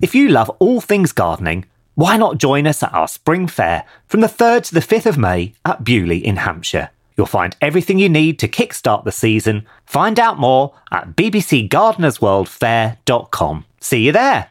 If you love all things gardening, why not join us at our spring fair from the 3rd to the 5th of May at Beaulieu in Hampshire? You'll find everything you need to kickstart the season. Find out more at bbcgardenersworldfair.com. See you there.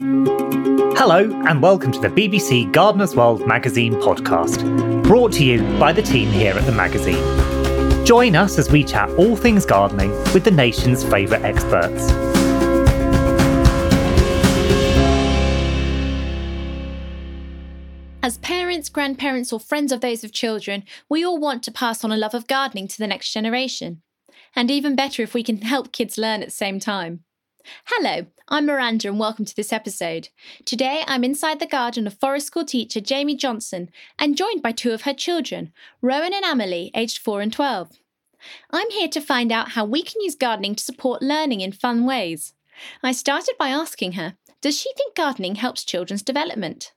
Hello, and welcome to the BBC Gardener's World magazine podcast, brought to you by the team here at the magazine. Join us as we chat all things gardening with the nation's favourite experts. As parents, grandparents, or friends of those with children, we all want to pass on a love of gardening to the next generation. And even better if we can help kids learn at the same time. Hello, I'm Miranda and welcome to this episode. Today I'm inside the garden of forest school teacher Jaime Johnson and joined by two of her children, Rowan and Amelie, aged 4 and 12. I'm here to find out how we can use gardening to support learning in fun ways. I started by asking her, does she think gardening helps children's development?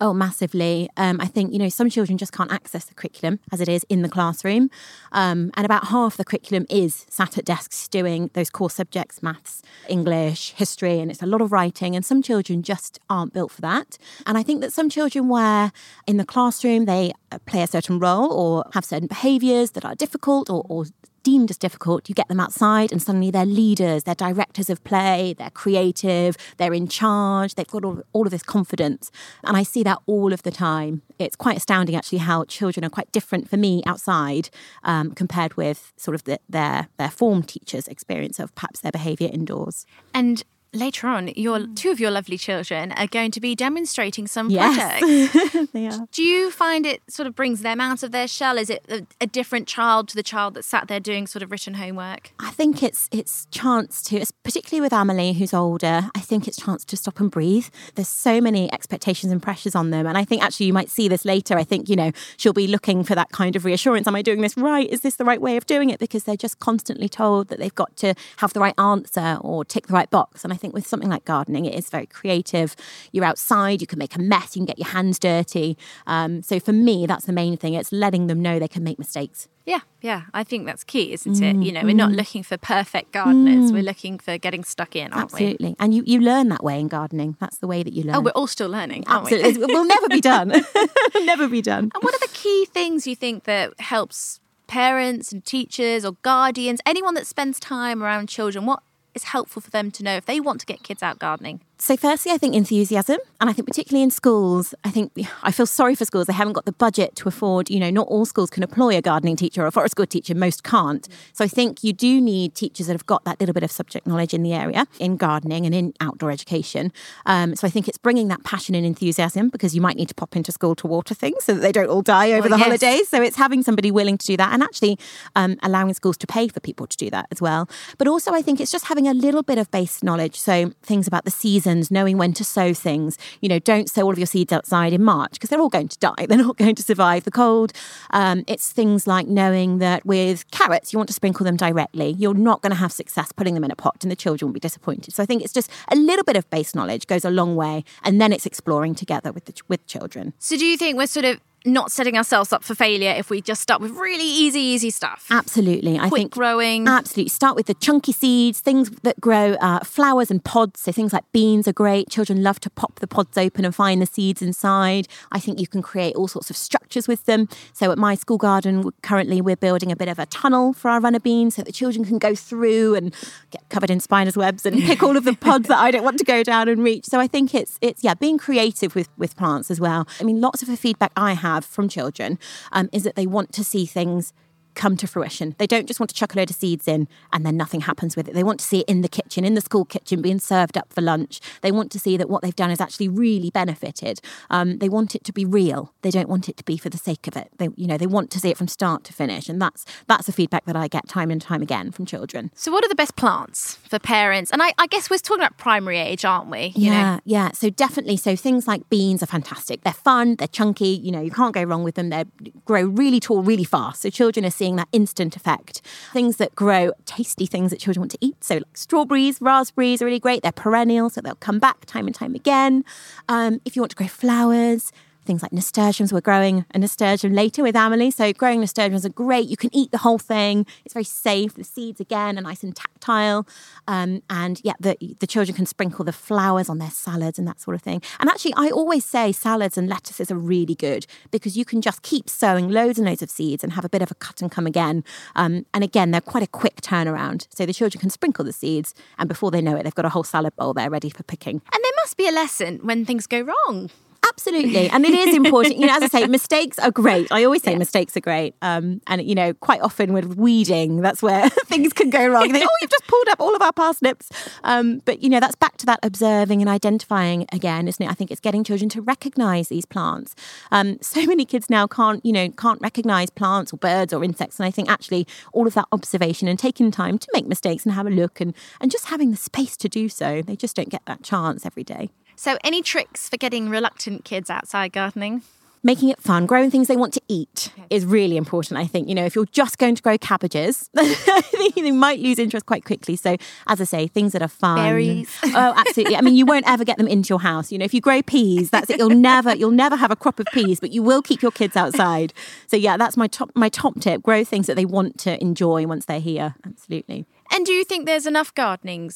Oh, massively. Um, I think, you know, some children just can't access the curriculum as it is in the classroom. Um, and about half the curriculum is sat at desks doing those core subjects maths, English, history, and it's a lot of writing. And some children just aren't built for that. And I think that some children, where in the classroom they play a certain role or have certain behaviours that are difficult or, or deemed as difficult, you get them outside and suddenly they're leaders, they're directors of play, they're creative, they're in charge, they've got all, all of this confidence. And I see that all of the time. It's quite astounding actually how children are quite different for me outside um, compared with sort of the, their, their form teachers' experience of perhaps their behaviour indoors. And later on, your mm. two of your lovely children are going to be demonstrating some Yes. projects. they are. Do you find it sort of brings them out of their shell? Is it a, a different child to the child that sat there doing sort of written homework? I think it's it's chance to, it's particularly with Amelie, who's older. I think it's chance to stop and breathe. There's so many expectations and pressures on them, and I think actually you might see this later. I think you know she'll be looking for that kind of reassurance. Am I doing this right? Is this the right way of doing it? Because they're just constantly told that they've got to have the right answer or tick the right box. And I think with something like gardening, it is very creative. You're outside, you can make a mess, you can get your hands dirty. Um, so for me, that's the main thing. It's letting them know they can make mistakes. Yeah, yeah. I think that's key, isn't it? Mm, you know, we're not mm. looking for perfect gardeners. We're mm. looking for getting stuck in, aren't we? Absolutely. And you, you learn that way in gardening. That's the way that you oh, learn. Oh, we're all still learning, aren't we? Absolutely. We'll never be done. never be done. And what are the key things you think that helps parents and teachers or guardians, anyone that spends time around children, what is helpful for them to know if they want to get kids out gardening? So, firstly, I think enthusiasm. And I think, particularly in schools, I think I feel sorry for schools. They haven't got the budget to afford, you know, not all schools can employ a gardening teacher or a forest school teacher, most can't. So, I think you do need teachers that have got that little bit of subject knowledge in the area, in gardening and in outdoor education. Um, so, I think it's bringing that passion and enthusiasm because you might need to pop into school to water things so that they don't all die over Well, the yes. holidays. So, it's having somebody willing to do that and actually um, allowing schools to pay for people to do that as well. But also, I think it's just having a little bit of base knowledge. So, things about the seasons, knowing when to sow things. You know, don't sow all of your seeds outside in March because they're all going to die. They're not going to survive the cold. Um, it's things like knowing that with carrots, you want to sprinkle them directly. You're not going to have success putting them in a pot and the children will be disappointed. So, I think it's just a little bit of base knowledge goes a long way. And then it's exploring together with, the, with children. So, do you think we're sort of not setting ourselves up for failure if we just start with really easy, easy stuff? Absolutely. I think growing. Absolutely. Start with the chunky seeds, things that grow uh, flowers and pods. So things like beans are great. Children love to pop the pods open and find the seeds inside. I think you can create all sorts of structures with them. So at my school garden, currently we're building a bit of a tunnel for our runner beans so the children can go through and get covered in spiders' webs and pick all of the pods that I don't want to go down and reach. So I think it's it's yeah, being creative with with plants as well. I mean, lots of the feedback I have from children um, is that they want to see things come to fruition. They don't just want to chuck a load of seeds in and then nothing happens with it. They want to see it in the kitchen, in the school kitchen, being served up for lunch. They want to see that what they've done has actually really benefited. Um, they want it to be real. They don't want it to be for the sake of it. They, you know, they want to see it from start to finish, and that's that's the feedback that I get time and time again from children. So, what are the best plants for parents? And I, I guess we're talking about primary age, aren't we? You yeah, know? yeah. So definitely, so things like beans are fantastic. They're fun. They're chunky. You know, you can't go wrong with them. They grow really tall, really fast. So children are seeing that instant effect. Things that grow, tasty things that children want to eat. So like strawberries, raspberries are really great. They're perennial, so they'll come back time and time again. Um, if you want to grow flowers, things like nasturtiums. We're growing a nasturtium later with Amelie. So growing nasturtiums are great. You can eat the whole thing. It's very safe. The seeds again are nice and tactile. Um, and yeah, the, the children can sprinkle the flowers on their salads and that sort of thing. And actually, I always say salads and lettuces are really good because you can just keep sowing loads and loads of seeds and have a bit of a cut and come again. Um, and again, they're quite a quick turnaround. So the children can sprinkle the seeds and before they know it, they've got a whole salad bowl there ready for picking. And there must be a lesson when things go wrong. Absolutely. And it is important. You know, as I say, mistakes are great. I always say yeah. mistakes are great. Um, and, you know, quite often with weeding, that's where things can go wrong. You think, oh, you've just pulled up all of our parsnips. Um, but, you know, that's back to that observing and identifying again, isn't it? I think it's getting children to recognize these plants. Um, so many kids now can't, you know, can't recognize plants or birds or insects. And I think actually all of that observation and taking time to make mistakes and have a look and, and just having the space to do so, they just don't get that chance every day. So, any tricks for getting reluctant kids outside gardening? making it fun, growing things they want to eat is really important. I think you know if you're just going to grow cabbages, you might lose interest quite quickly. So as I say, things that are fun. Berries. Oh, absolutely. I mean, you won't ever get them into your house. You know, if you grow peas, that's it. You'll never you'll never have a crop of peas, but you will keep your kids outside. So yeah, that's my top my top tip. Grow things that they want to enjoy once they're here. Absolutely. And do you think there's enough gardening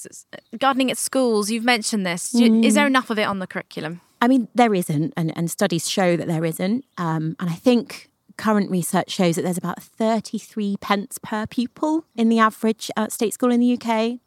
gardening at schools? You've mentioned this. Mm. Is there enough of it on the curriculum? I mean, there isn't, and, and studies show that there isn't. Um, and I think current research shows that there's about 33 pence per pupil in the average uh, state school in the UK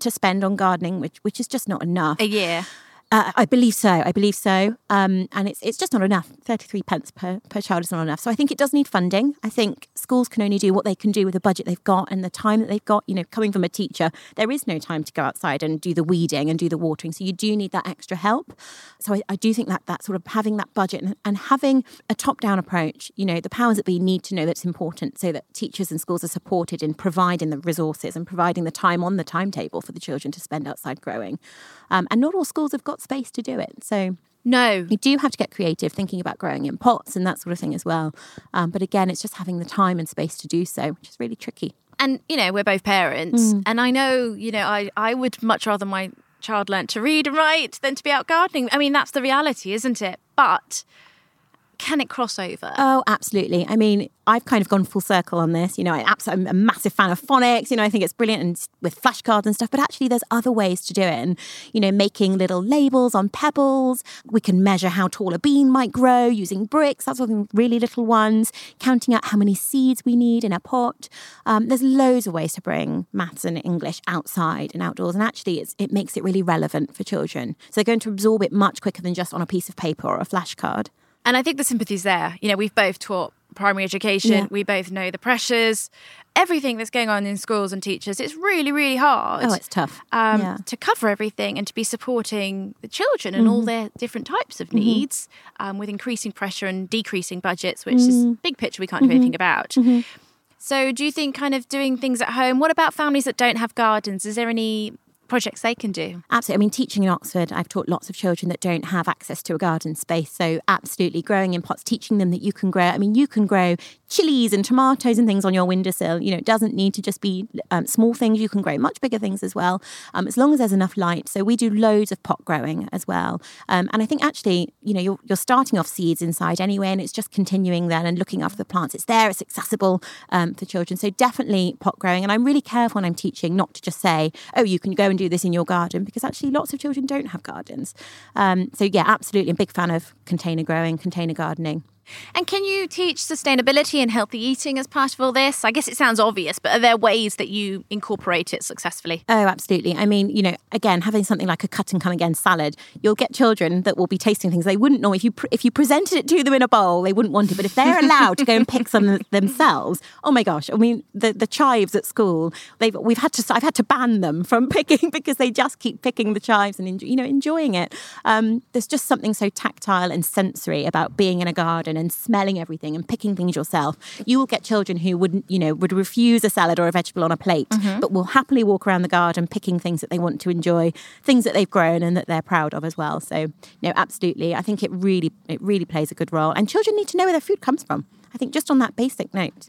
to spend on gardening, which which is just not enough. A year. Uh, I believe so. I believe so. Um, and it's it's just not enough. Thirty three pence per per child is not enough. So I think it does need funding. I think schools can only do what they can do with the budget they've got and the time that they've got. You know, coming from a teacher, there is no time to go outside and do the weeding and do the watering. So you do need that extra help. So I, I do think that that sort of having that budget and, and having a top down approach. You know, the powers that be need to know that's important, so that teachers and schools are supported in providing the resources and providing the time on the timetable for the children to spend outside growing. Um, and not all schools have got space to do it. So no. You do have to get creative thinking about growing in pots and that sort of thing as well. Um, but again, it's just having the time and space to do so, which is really tricky. And, you know, we're both parents. Mm. And I know, you know, I, I would much rather my child learn to read and write than to be out gardening. I mean, that's the reality, isn't it? But can it cross over? Oh, absolutely. I mean, I've kind of gone full circle on this. You know, I am a massive fan of phonics. You know, I think it's brilliant and with flashcards and stuff. But actually, there's other ways to do it. And you know, making little labels on pebbles. We can measure how tall a bean might grow using bricks. That's something really little ones. Counting out how many seeds we need in a pot. Um, there's loads of ways to bring maths and English outside and outdoors. And actually, it makes it really relevant for children. So they're going to absorb it much quicker than just on a piece of paper or a flashcard. And I think the sympathy's there. You know, we've both taught primary education. Yeah. We both know the pressures, everything that's going on in schools and teachers. It's really, really hard. Oh, it's tough um, yeah. to cover everything and to be supporting the children and mm-hmm. all their different types of mm-hmm. needs um, with increasing pressure and decreasing budgets, which mm-hmm. is big picture we can't do mm-hmm. anything about. Mm-hmm. So, do you think kind of doing things at home? What about families that don't have gardens? Is there any projects they can do. Absolutely. I mean, teaching in Oxford, I've taught lots of children that don't have access to a garden space. So, absolutely, growing in pots, teaching them that you can grow. I mean, you can grow chilies and tomatoes and things on your windowsill. You know, it doesn't need to just be um, small things. You can grow much bigger things as well, um, as long as there's enough light. So, we do loads of pot growing as well. Um, and I think actually, you know, you're, you're starting off seeds inside anyway, and it's just continuing then and looking after the plants. It's there, it's accessible um, for children. So, definitely pot growing. And I'm really careful when I'm teaching not to just say, oh, you can go and do this in your garden because actually lots of children don't have gardens. Um, so yeah, absolutely, I'm a big fan of container growing, container gardening. And can you teach sustainability and healthy eating as part of all this? I guess it sounds obvious, but are there ways that you incorporate it successfully? Oh, absolutely. I mean, you know, again, having something like a cut and come again salad, you'll get children that will be tasting things they wouldn't know if you if you presented it to them in a bowl, they wouldn't want it. But if they're allowed to go and pick some themselves, oh my gosh! I mean, the the chives at school, they've we've had to I've had to ban them from picking because they just keep picking the chives and you know enjoying it. Um, there's just something so tactile and sensory about being in a garden and smelling everything and picking things yourself. You will get children who wouldn't, you know, would refuse a salad or a vegetable on a plate, mm-hmm. but will happily walk around the garden picking things that they want to enjoy, things that they've grown and that they're proud of as well. So, no, absolutely. I think it really, it really plays a good role. And children need to know where their food comes from. I think just on that basic note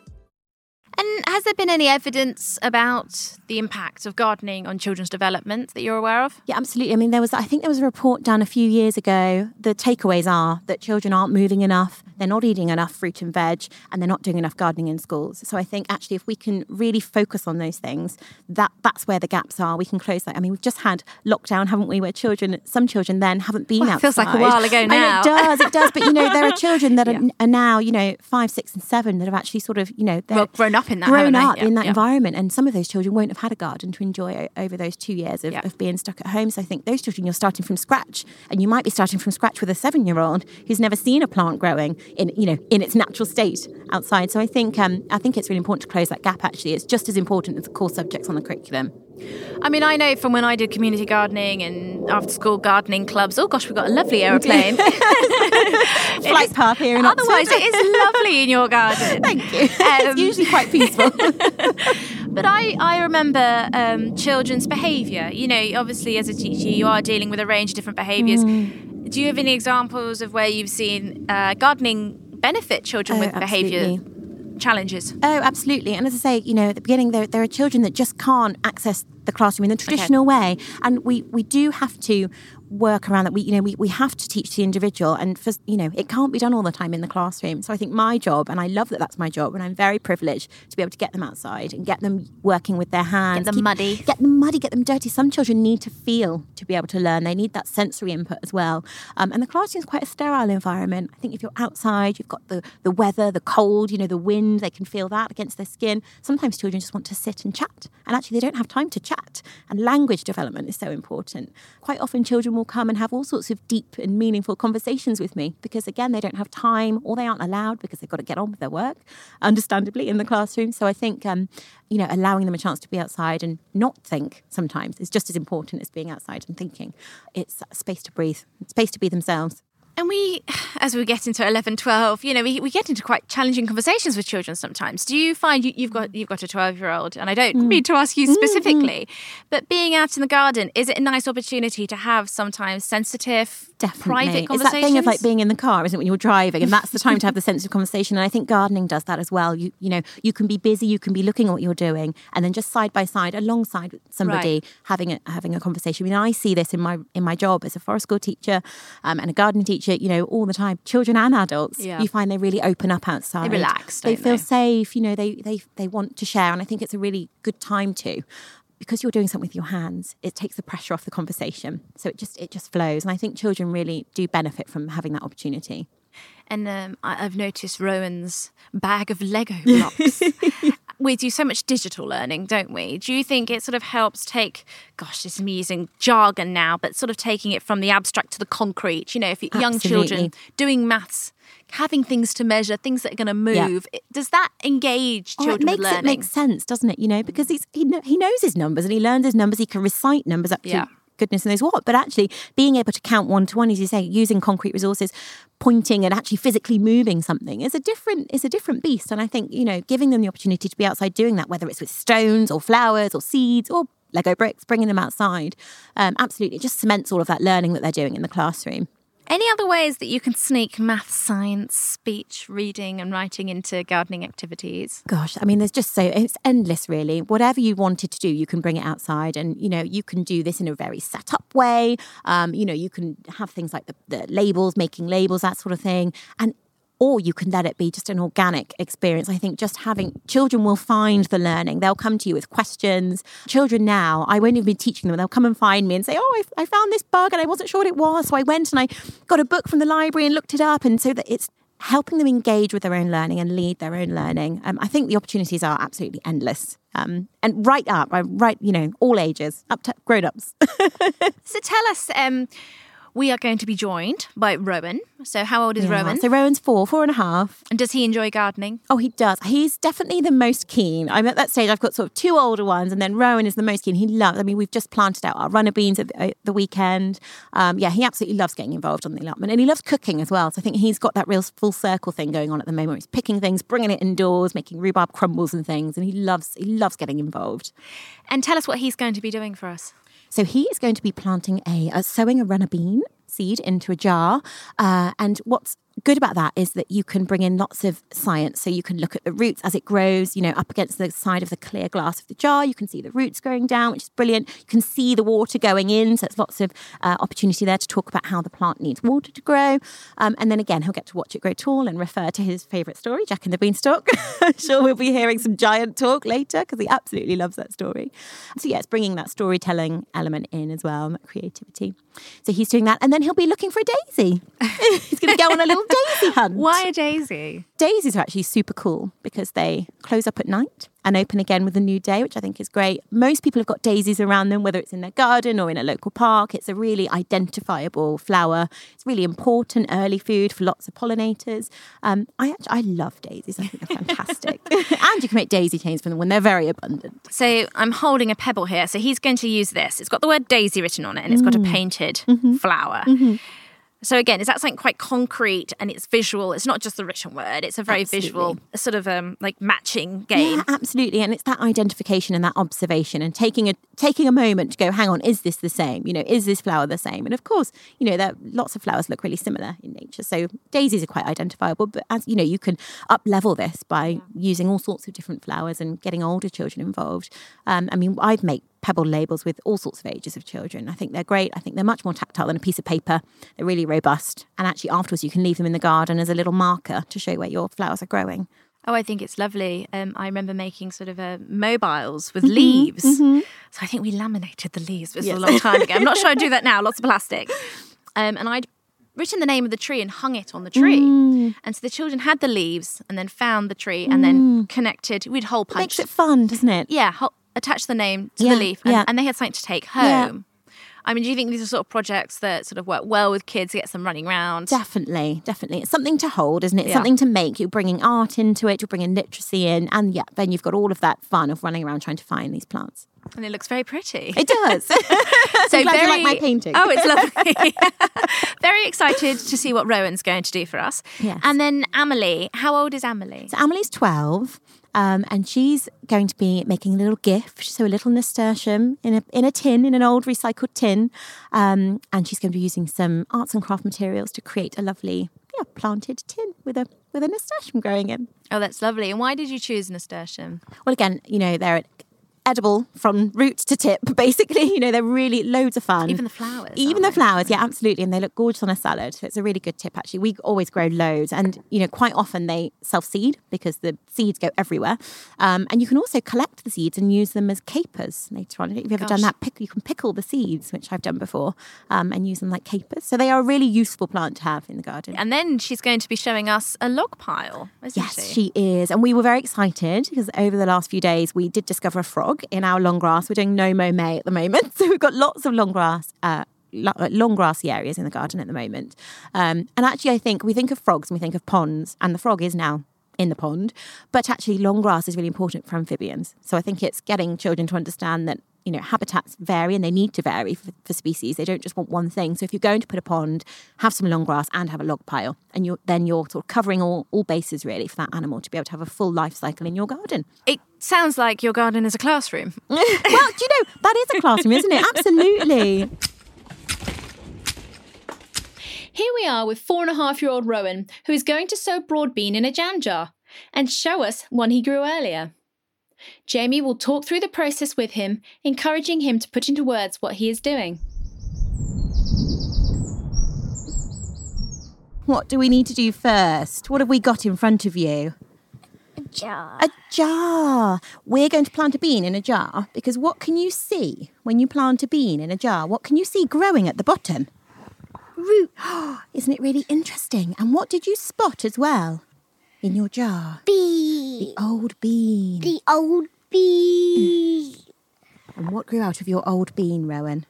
And has there been any evidence about the impact of gardening on children's development that you're aware of? Yeah, absolutely. I mean, there was, I think there was a report done a few years ago. The takeaways are that children aren't moving enough, they're not eating enough fruit and veg, and they're not doing enough gardening in schools. So I think actually, if we can really focus on those things, that that's where the gaps are. We can close that. I mean, we've just had lockdown, haven't we? Where children, some children then haven't been well, outside. Feels like a while ago now. it does, it does. But you know, there are children that yeah. are, are, now, you know, five, six, and seven that have actually sort of, you know, they're well, grown up in that, grown up yeah. in that yeah. environment, and some of those children won't have had a garden to enjoy over those two years of, of being stuck at home. So I think those children, you're starting from scratch, and you might be starting from scratch with a seven-year-old who's never seen a plant growing in, you know, in its natural state outside. So I think um, I think it's really important to close that gap. Actually, it's just as important as the core subjects on the curriculum. I mean, I know from when I did community gardening and after school gardening clubs. Oh gosh, we've got a lovely aeroplane. Flight path here in Otherwise, it is lovely in your garden. Thank you. Um, it's usually quite peaceful. but I, I remember um, children's behaviour. You know, obviously as a teacher, you are dealing with a range of different behaviours. Mm. Do you have any examples of where you've seen uh, gardening benefit children oh, with behaviour challenges? Oh, absolutely. And as I say, you know, at the beginning, there, there are children that just can't access the classroom in the traditional okay. way. And we, we do have to work around that. We you know we, we have to teach the individual. And for you know it can't be done all the time in the classroom. So i think my job and i love that that's my job and i'm very privileged to be able to get them outside and get them working with their hands get them keep, muddy. get them muddy get them dirty. Some children need to feel to be able to learn. They need that sensory input as well. Um, and the classroom is quite a sterile environment. I think if you're outside you've got the the weather the cold you know the wind they can feel that against their skin. Sometimes children just want to sit and chat. And actually they don't have time to chat and language development is so important quite often children will come and have all sorts of deep and meaningful conversations with me because, again, they don't have time or they aren't allowed because they've got to get on with their work, understandably, in the classroom. So I think, um, you know, allowing them a chance to be outside and not think sometimes is just as important as being outside and thinking. It's space to breathe, space to be themselves. And we, as we get into 11, 12, you know, we, we get into quite challenging conversations with children sometimes. Do you find you, have got you've got a 12 year old, and I don't mm. mean to ask you specifically, mm-hmm. but being out in the garden, is it a nice opportunity to have sometimes sensitive, Definitely. private conversations? It's that thing of like being in the car, isn't it, when you're driving, and that's the time to have the sensitive conversation. And I think gardening does that as well. You you know, you can be busy, you can be looking at what you're doing, and then just side by side, alongside somebody, right. having a having a conversation. I mean, I see this in my in my job as a forest school teacher um, and a gardening teacher. You know, all the time, children and adults, yeah. you find they really open up outside. They relax. They feel they? safe. You know, they they they want to share, and I think it's a really good time to because you're doing something with your hands, it takes the pressure off the conversation. So it just it just flows, and I think children really do benefit from having that opportunity. And um, I've noticed Rowan's bag of Lego blocks. We do so much digital learning, don't we? Do you think it sort of helps take, gosh, this is using jargon now, but sort of taking it from the abstract to the concrete? You know, if young children doing maths, having things to measure, things that are going to move, yeah. does that engage children oh, it makes with learning? It makes sense, doesn't it? You know, because he's, he, he knows his numbers and he learns his numbers. He can recite numbers up to yeah goodness knows what. But actually, being able to count one to one, as you say, using concrete resources, pointing and actually physically moving something is a different is a different beast. And I think you know, giving them the opportunity to be outside doing that, whether it's with stones or flowers or seeds or Lego bricks, bringing them outside, um, absolutely, it just cements all of that learning that they're doing in the classroom. Any other ways that you can sneak math, science, speech, reading, and writing into gardening activities? Gosh, I mean, there's just so it's endless, really. Whatever you wanted to do, you can bring it outside, and you know, you can do this in a very set up way. Um, you know, you can have things like the, the labels, making labels, that sort of thing, and or you can let it be just an organic experience. I think just having children will find the learning. They'll come to you with questions. Children now, I won't even be teaching them. They'll come and find me and say, Oh, I, I found this bug and I wasn't sure what it was. So I went and I got a book from the library and looked it up. And so that it's helping them engage with their own learning and lead their own learning. Um, I think the opportunities are absolutely endless. Um, and right up, right, you know, all ages, up to grown ups. so tell us, um, we are going to be joined by Rowan. So, how old is Yeah. Rowan? So Rowan's four, four and a half. and does he enjoy gardening? Oh, he does. He's definitely the most keen. I'm at that stage. I've got sort of two older ones, and then Rowan is the most keen. He loves. I mean, we've just planted out our runner beans at the, at the weekend. Um, yeah, he absolutely loves getting involved on the allotment, and he loves cooking as well. So I think he's got that real full circle thing going on at the moment. He's picking things, bringing it indoors, making rhubarb crumbles and things, and he loves he loves getting involved. And tell us what he's going to be doing for us. So he is going to be planting a, a sowing a runner bean seed into a jar. Uh, and what's good about that is that you can bring in lots of science. So you can look at the roots as it grows, you know, up against the side of the clear glass of the jar. You can see the roots going down, which is brilliant. You can see the water going in. So it's lots of uh, opportunity there to talk about how the plant needs water to grow. Um, and then again, he'll get to watch it grow tall and refer to his favourite story, Jack and the Beanstalk. I'm sure we'll be hearing some giant talk later because he absolutely loves that story. So yeah, it's bringing that storytelling element in as well and that creativity. So he's doing that. And then he'll be looking for a daisy. he's going to go on a little daisy hunt. Why a daisy? Daisies are actually super cool because they close up at night and open again with a new day, which I think is great. Most people have got daisies around them, whether it's in their garden or in a local park. It's a really identifiable flower. It's really important early food for lots of pollinators. Um, I actually, I love daisies. I think they're fantastic, and you can make daisy chains from them when they're very abundant. So I'm holding a pebble here. So he's going to use this. It's got the word daisy written on it and it's got a mm. painted mm-hmm. flower. Mm-hmm. So again, is that something quite concrete and it's visual? It's not just the written word. It's a very visual sort of um, like matching game. Yeah, absolutely. And it's that identification and that observation and taking a taking a moment to go, hang on, is this the same? You know, is this flower the same? And of course, you know, there lots of flowers look really similar in nature. So daisies are quite identifiable, but as you know, you can up level this by using all sorts of different flowers and getting older children involved. Um, I mean, I've made pebble labels with all sorts of ages of children. I think they're great. I think they're much more tactile than a piece of paper. They're really robust. And actually afterwards you can leave them in the garden as a little marker to show where your flowers are growing. Oh, I think it's lovely. Um, I remember making sort of uh, mobiles with leaves. So I think we laminated the leaves. This was a long time ago. I'm not sure I'd do that now. Lots of plastic. Um, and I'd written the name of the tree and hung it on the tree. And so the children had the leaves and then found the tree and then connected. We'd hole punch. Makes it fun, doesn't it? yeah, ho- attach the name to Yeah, the leaf, and, yeah. and they had something to take Yeah. home. I mean, do you think these are sort of projects that sort of work well with kids, gets them running around? Definitely, definitely. It's something to hold, isn't it? Yeah. something to make. You're bringing art into it, you're bringing literacy in, and yeah, then you've got all of that fun of running around trying to find these plants. And it looks very pretty. It does. so you like my painting. Oh, it's lovely. very excited to see what Rowan's going to do for us. Yes. And then Amelie, how old is Amelie? So Amelie's 12, um, and she's going to be making a little gift, so a little nasturtium in a in a tin, in an old recycled tin, um, and she's going to be using some arts and craft materials to create a lovely, yeah, planted tin with a with a nasturtium growing in. Oh, that's lovely. And why did you choose nasturtium? Well, again, you know, they're edible from root to tip, basically. You know, they're really loads of fun. Even the flowers, Even the they? flowers, yeah, absolutely. And they look gorgeous on a salad. So it's a really good tip, actually. We always grow loads. And, you know, quite often they self seed because the seeds go everywhere. Um, and you can also collect the seeds and use them as capers later on. I don't know if you've ever done that. Pick, you can pickle the seeds, which I've done before, um, and use them like capers. So they are a really useful plant to have in the garden. And then she's going to be showing us a log pile, isn't Yes, she? she is. And we were very excited because over the last few days, we did discover a frog in our long grass. We're doing no mow May at the moment. So we've got lots of long grass. Uh, uh, long grassy areas in the garden at the moment. Um, and actually, I think we think of frogs and we think of ponds, and the frog is now in the pond. But actually, long grass is really important for amphibians. So I think it's getting children to understand that you know habitats vary and they need to vary for, for species. They don't just want one thing. So if you're going to put a pond, have some long grass and have a log pile, and you're then you're sort of covering all all bases really for that animal to be able to have a full life cycle in your garden. It sounds like your garden is a classroom. well, do you know that is a classroom, isn't it? Absolutely. Here we are with four and a half year old Rowan, who is going to sow broad bean in a jam jar and show us one he grew earlier. Jaime will talk through the process with him, encouraging him to put into words what he is doing. What do we need to do first? What have we got in front of you? A jar. A jar. We're going to plant a bean in a jar because what can you see when you plant a bean in a jar? What can you see growing at the bottom? Root. Isn't it really interesting? And what did you spot as well in your jar? Bee. The old bean. The old bee. And what grew out of your old bean, Rowan?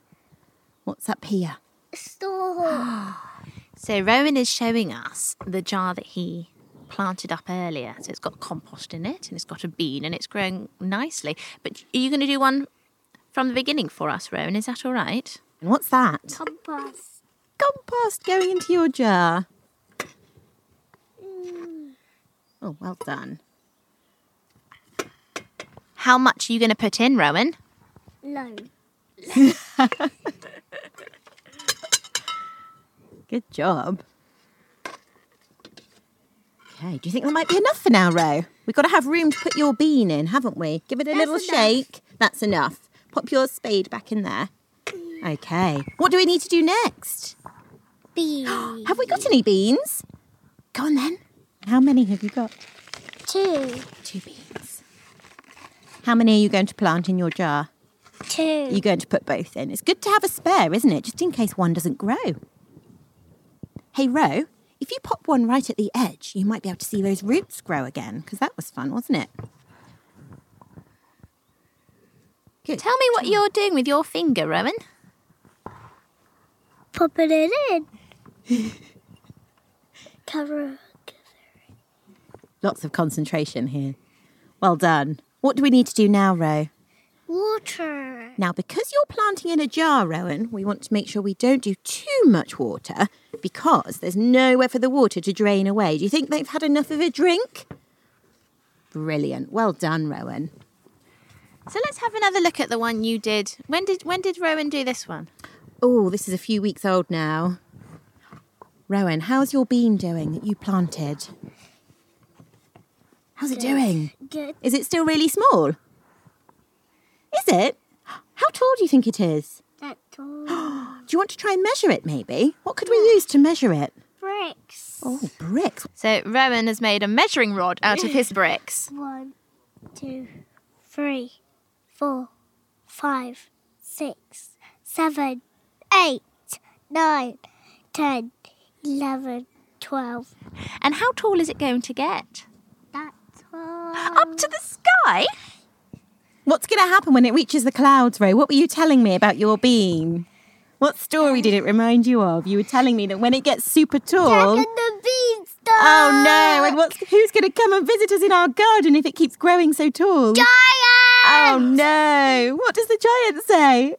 What's up here? A Store. So Rowan is showing us the jar that he planted up earlier. So it's got compost in it and it's got a bean and it's growing nicely. But are you going to do one from the beginning for us, Rowan? Is that all right? And what's that? Compost. Compost going into your jar. Mm. Oh, well done. How much are you going to put in, Rowan? Low. Good job. Okay, do you think that might be enough for now, Ro? We've got to have room to put your bean in, haven't we? Give it a little enough. shake. That's enough. Pop your spade back in there. Okay. What do we need to do next? Bee. Have we got any beans? Go on then. How many have you got? Two. Two beans. How many are you going to plant in your jar? Two. You're going to put both in. It's good to have a spare, isn't it? Just in case one doesn't grow. Hey, Ro, if you pop one right at the edge, you might be able to see those roots grow again, because that was fun, wasn't it? Good. Tell me what you're doing with your finger, Rowan. Popping it in. Cover. Lots of concentration here. Well done. What do we need to do now, Ro? Water. Now, because you're planting in a jar, Rowan, we want to make sure we don't do too much water because there's nowhere for the water to drain away. Do you think they've had enough of a drink? Brilliant. Well done, Rowan. So let's have another look at the one you did. When did when did Rowan do this one? Oh, this is a few weeks old now. Rowan, how's your bean doing that you planted? How's it doing? Good. Is it still really small? Is it? How tall do you think it is? That's all. Do you want to try and measure it maybe? What could we use to measure it? Bricks. Oh, bricks. So Rowan has made a measuring rod out of his bricks. One, two, three, four, five, six, seven, eight, nine, ten, eleven, twelve. And how tall is it going to get? Up to the sky? What's going to happen when it reaches the clouds, Ray? What were you telling me about your bean? What story did it remind you of? You were telling me that when it gets super tall. Jack and the beanstalk. Oh no! And what's who's going to come and visit us in our garden if it keeps growing so tall? Giant. Oh no! What does the giant say?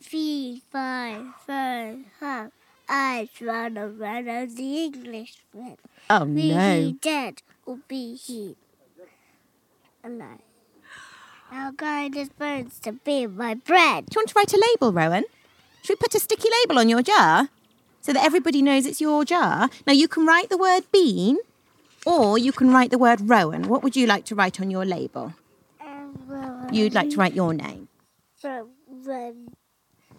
Three, five, four, five. I run around as the Englishman. Oh Be no! he dead or be he alive? I'll guide his bones to be my bread. Do you want to write a label, Rowan? Should we put a sticky label on your jar so that everybody knows it's your jar? Now you can write the word bean, or you can write the word Rowan. What would you like to write on your label? You'd like to write your name. From when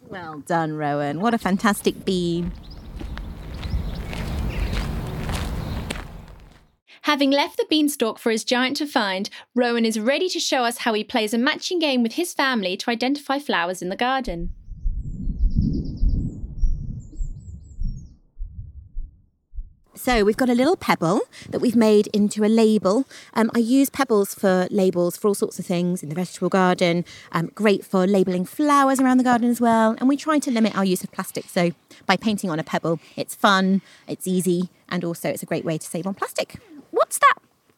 Well done, Rowan. What a fantastic bean. Having left the beanstalk for his giant to find, Rowan is ready to show us how he plays a matching game with his family to identify flowers in the garden. So we've got a little pebble that we've made into a label. Um, I use pebbles for labels for all sorts of things in the vegetable garden. Um, great for labelling flowers around the garden as well. And we try to limit our use of plastic. So by painting on a pebble, it's fun, it's easy, and also it's a great way to save on plastic. What's that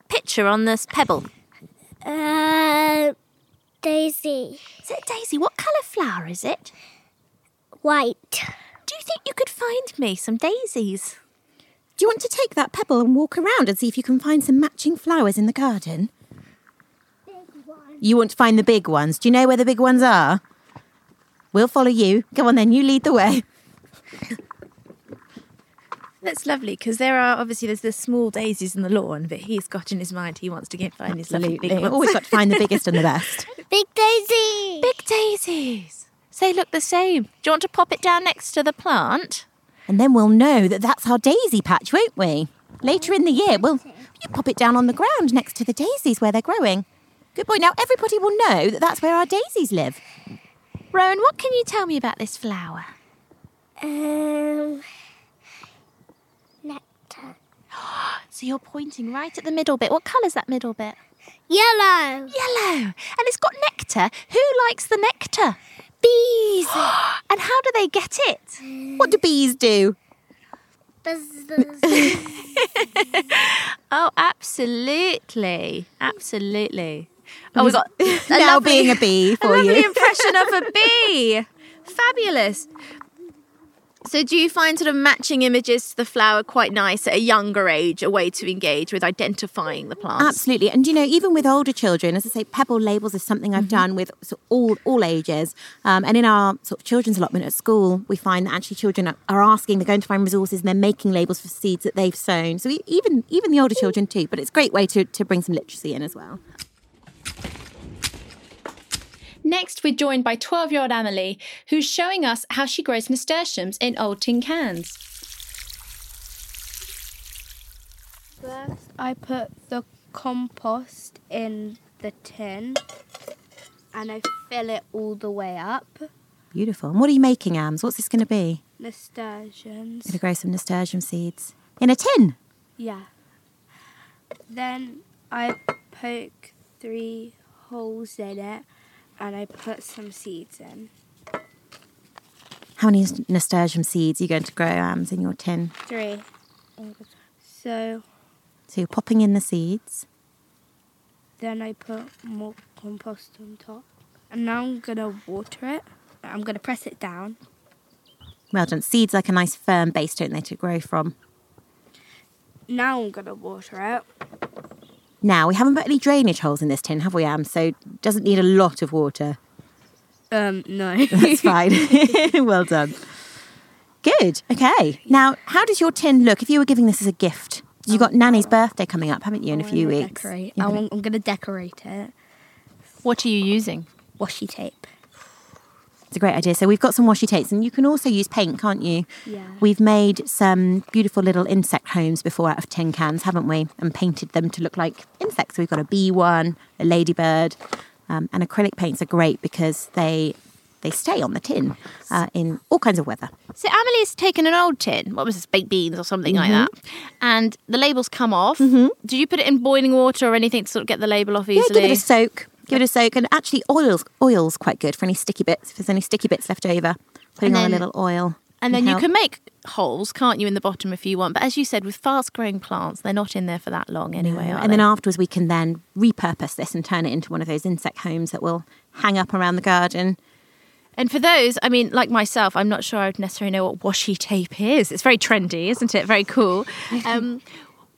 picture on this pebble? uh, Daisy Is it a daisy? What colour flower is it? White. Do you think you could find me some daisies? Do you want to take that pebble and walk around and see if you can find some matching flowers in the garden? You want to find the big ones. Do you know where the big ones are? We'll follow you. Come on then, you lead the way. That's lovely because there are obviously there's the small daisies in the lawn, but he's got in his mind he wants to get find his lovely big ones. always got to find the biggest and the best. Big Daisy. big daisies. They look the same. Do you want to pop it down next to the plant? And then we'll know that that's our daisy patch, won't we? Later in the year, we'll you pop it down on the ground next to the daisies where they're growing. Good boy. Now everybody will know that that's where our daisies live. Rowan, what can you tell me about this flower? Um, nectar. So you're pointing right at the middle bit. What colour's that middle bit? Yellow. Yellow. And it's got nectar. Who likes the nectar? Bees. And how do they get it? What do bees do? Buzz, buzz. Oh, absolutely. Absolutely. Oh, we got a now lovely- being a bee a for lovely you. impression of a bee. Fabulous. So, do you find sort of matching images to the flower quite nice at a younger age, a way to engage with identifying the plants? Absolutely, and you know, even with older children, as I say, pebble labels is something I've done with sort of all all ages. Um, and in our sort of children's allotment at school, we find that actually children are, are asking, they're going to find resources, and they're making labels for seeds that they've sown. So even even the older children too. But it's a great way to to bring some literacy in as well. Next, we're joined by 12 year old Amelie, who's showing us how she grows nasturtiums in old tin cans. First, I put the compost in the tin and I fill it all the way up. Beautiful. And what are you making, Ams? What's this going to be? Nasturtiums. Going to grow some nasturtium seeds in a tin. Yeah. Then I poke three holes in it and I put some seeds in. How many nasturtium seeds are you going to grow, Ams, in your tin? Three. So So you're popping in the seeds. then I put more compost on top. And now I'm gonna water it. I'm gonna press it down. Well done. Seeds like a nice firm base, don't they, to grow from? Now I'm gonna water it. Now, we haven't put any drainage holes in this tin, have we, Am? So it doesn't need a lot of water. Um, no. That's fine. well done. Good. Okay. Now, how does your tin look if you were giving this as a gift? You've got Nanny's birthday coming up, haven't you, in a few weeks? Decorate. You're I gonna- I'm gonna decorate it. What are you using? Washi tape. It's a great idea. So we've got some washi tapes, and you can also use paint, can't you? Yeah. We've made some beautiful little insect homes before out of tin cans, haven't we? And painted them to look like insects. So we've got a bee one, a ladybird, um, and acrylic paints are great because they they stay on the tin uh, in all kinds of weather. So Amelie's taken an old tin, what was this, baked beans or something like that, and the labels come off. Did you put it in boiling water or anything to sort of get the label off Yeah, easily? give it a soak. Give it a soak, and actually, oils oil's quite good for any sticky bits. If there's any sticky bits left over, putting And on a little oil. and then you can make holes, can't you, in the bottom if you want? But as you said, with fast-growing plants, they're not in there for that long anyway. Are and then afterwards, we can then repurpose this and turn it into one of those insect homes that will hang up around the garden. And for those, I mean, like myself, I'm not sure I would necessarily know what washi tape is. It's very trendy, isn't it? Very cool. Um,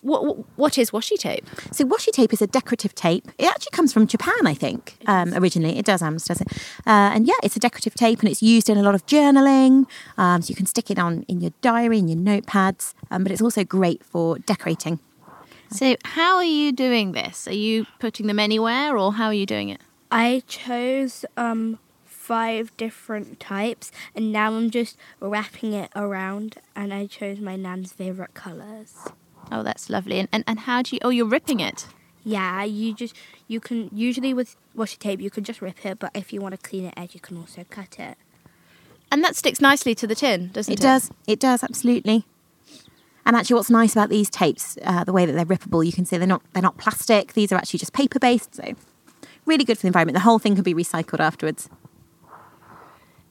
what, what is washi tape? So washi tape is a decorative tape. It actually comes from Japan, I think, um, originally. It does, Ams, does it? Uh, and yeah, it's a decorative tape and it's used in a lot of journaling. Um, so you can stick it on in your diary, in your notepads, um, but it's also great for decorating. So, how are you doing this? Are you putting them anywhere, or how are you doing it? I chose um five different types, and now I'm just wrapping it around. And I chose my nan's favorite colors. Oh, that's lovely. And, and and how do you? Oh, you're ripping it. Yeah, you just you can usually with washi tape you can just rip it, but if you want a cleaner edge, you can also cut it. And that sticks nicely to the tin, doesn't it? It does. It does absolutely. And actually, what's nice about these tapes, uh, the way that they're rippable, you can see they're not they're not plastic. These are actually just paper based, so really good for the environment. The whole thing can be recycled afterwards.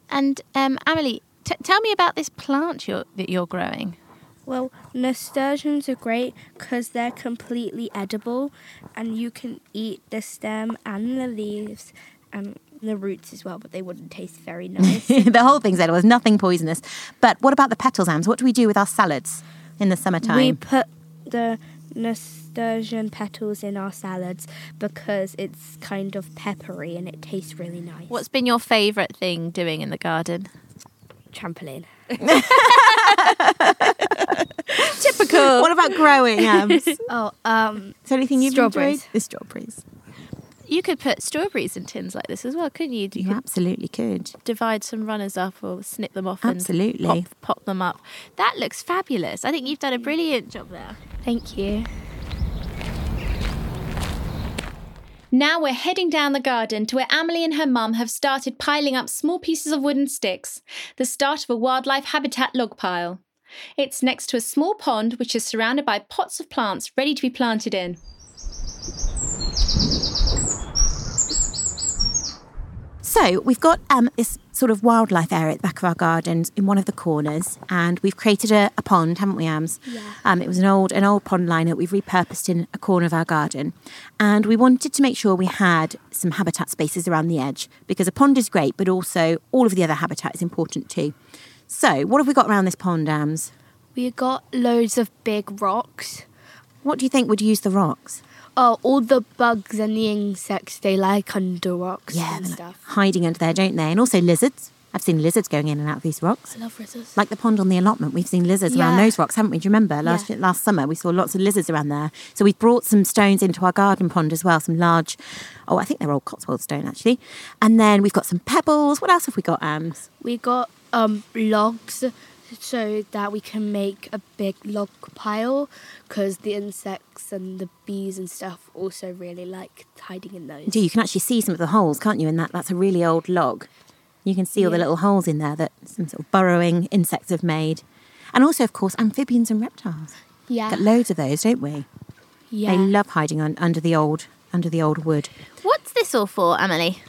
And um, Amelie, t- tell me about this plant you're, that you're growing. Well, nasturtiums are great because they're completely edible, and you can eat the stem and the leaves and the roots as well, but they wouldn't taste very nice. the whole thing's edible. There's nothing poisonous. But what about the petals, Ams? What do we do with our salads in the summertime? We put the nasturtium petals in our salads because it's kind of peppery and it tastes really nice. What's been your favourite thing doing in the garden? trampoline? Typical. What about growing Ams? Is Oh, um, there anything you've Strawberries. enjoyed? The strawberries. You could put strawberries in tins like this as well, couldn't you? You You could absolutely could. divide some runners up or snip them off Absolutely. and pop, pop them up. That looks fabulous. I think you've done a brilliant job there. thank you. Now we're heading down the garden to where Amelie and her mum have started piling up small pieces of wooden sticks, the start of a wildlife habitat log pile. It's next to a small pond which is surrounded by pots of plants ready to be planted in. So we've got um, this sort of wildlife area at the back of our gardens in one of the corners, and we've created a, a pond, haven't we, Ams? Yeah. Um, it was an old an old pond liner that we've repurposed in a corner of our garden, and we wanted to make sure we had some habitat spaces around the edge because a pond is great, but also all of the other habitat is important too. So what have we got around this pond, Ams? We've got loads of big rocks. What do you think would use the rocks? Oh, all the bugs and the insects they like under rocks Yeah, and stuff. hiding under there, don't they? And also lizards. I've seen lizards going in and out of these rocks. I love lizards. like the pond on the allotment, we've seen lizards around those rocks, haven't we? Do you remember last Yeah. last summer we saw lots of lizards around there. So we brought some stones into our garden pond as well, some large. Oh, I think they're old Cotswold stone actually. And then we've got some pebbles. What else have we got, Ams? We got um logs so that we can make a big log pile because the insects and the bees and stuff also really like hiding in those. Do you can actually see some of the holes, can't you? In that, that's a really old log. You can see all the little holes in there that some sort of burrowing insects have made, and also, of course, amphibians and reptiles. Yeah. Got loads of those, don't we? yeah. They love hiding un- under the old under the old wood. What's this all for, Emily?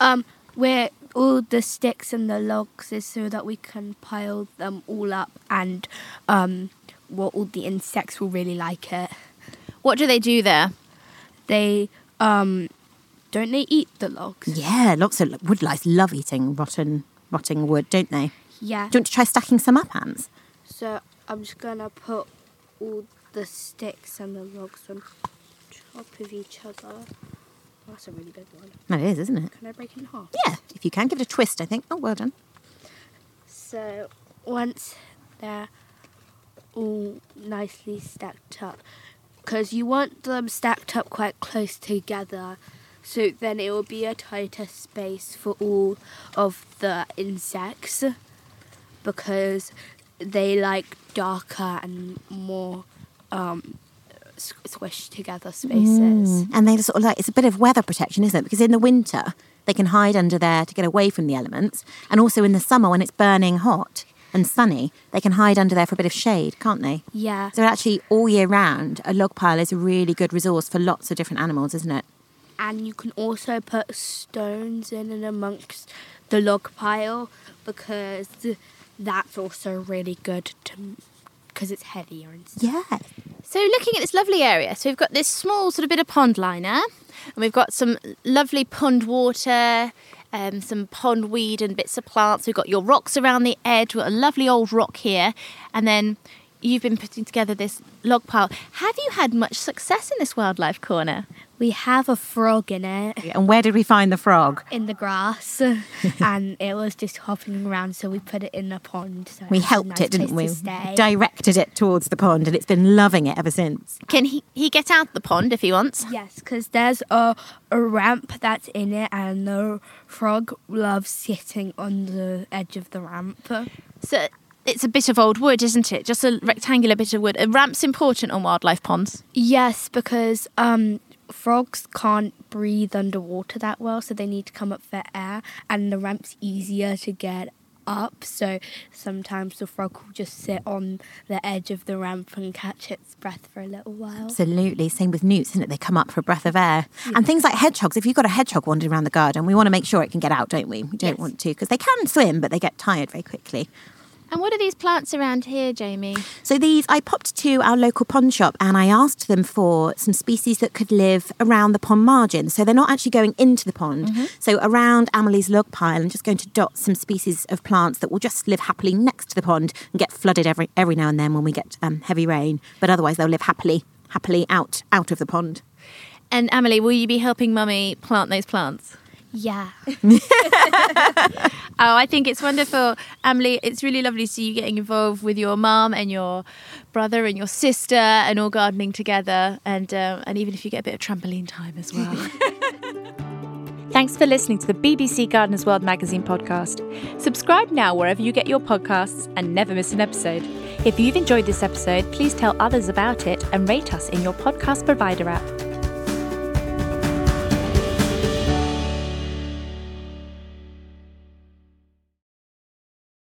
Um, where all the sticks and the logs is so that we can pile them all up and um, what all the insects will really like it. What do they do there? They um, don't they eat the logs? Yeah, lots of woodlice love eating rotten rotting wood, don't they? Yeah. Do you want to try stacking some up, Ams? So I'm just gonna put all the sticks and the logs on top of each other. That's a really big one. That is, isn't it? Can I break it in half? Yeah, if you can give it a twist, I think. Oh, well done. So once they're all nicely stacked up, because you want them stacked up quite close together, so then it will be a tighter space for all of the insects, because they like darker and more um, squished together spaces. Mm. And they sort of like it's a bit of weather protection, isn't it? Because in the winter they can hide under there to get away from the elements, and also in the summer when it's burning hot and sunny, they can hide under there for a bit of shade, can't they? Yeah. So actually, all year round, a log pile is a really good resource for lots of different animals, isn't it? and you can also put stones in and amongst the log pile because that's also really good to because it's heavier and stuff. Yeah. So, looking at this lovely area, so we've got this small sort of bit of pond liner, and we've got some lovely pond water, um, some pond weed and bits of plants. We've got your rocks around the edge. We've got a lovely old rock here, and then you've been putting together this log pile. Have you had much success in this wildlife corner? We have a frog in it And where did we find the frog? in the grass, and it was just hopping around, so we put it in a pond. So We it helped nice it, didn't we? Directed it towards the pond, and it's been loving it ever since. Can he, he get out the pond if he wants? Yes, because there's a, a ramp that's in it, and the frog loves sitting on the edge of the ramp. So it's a bit of old wood, isn't it? Just a rectangular bit of wood. A ramp's important on wildlife ponds. Yes, because um, frogs can't breathe underwater that well, so they need to come up for air, and the ramp's easier to get up. So sometimes the frog will just sit on the edge of the ramp and catch its breath for a little while. Absolutely. Same with newts, isn't it? They come up for a breath of air. And things like hedgehogs, if you've got a hedgehog wandering around the garden, we want to make sure it can get out, don't we? We don't Yes. want to, because they can swim, but they get tired very quickly. And what are these plants around here, Jaime? So these, I popped to our local pond shop and I asked them for some species that could live around the pond margin. So they're not actually going into the pond. So around Amelie's log pile, I'm just going to dot some species of plants that will just live happily next to the pond and get flooded every every now and then when we get um, heavy rain. But otherwise, they'll live happily happily out out of the pond. And Emily, will you be helping Mummy plant those plants? Yeah. Oh, I think it's wonderful, Emily. It's really lovely to see you getting involved with your mum and your brother and your sister, and all gardening together. And uh, and even if you get a bit of trampoline time as well. Thanks for listening to the BBC Gardeners World magazine podcast. Subscribe now wherever you get your podcasts and never miss an episode. If you've enjoyed this episode, please tell others about it and rate us in your podcast provider app.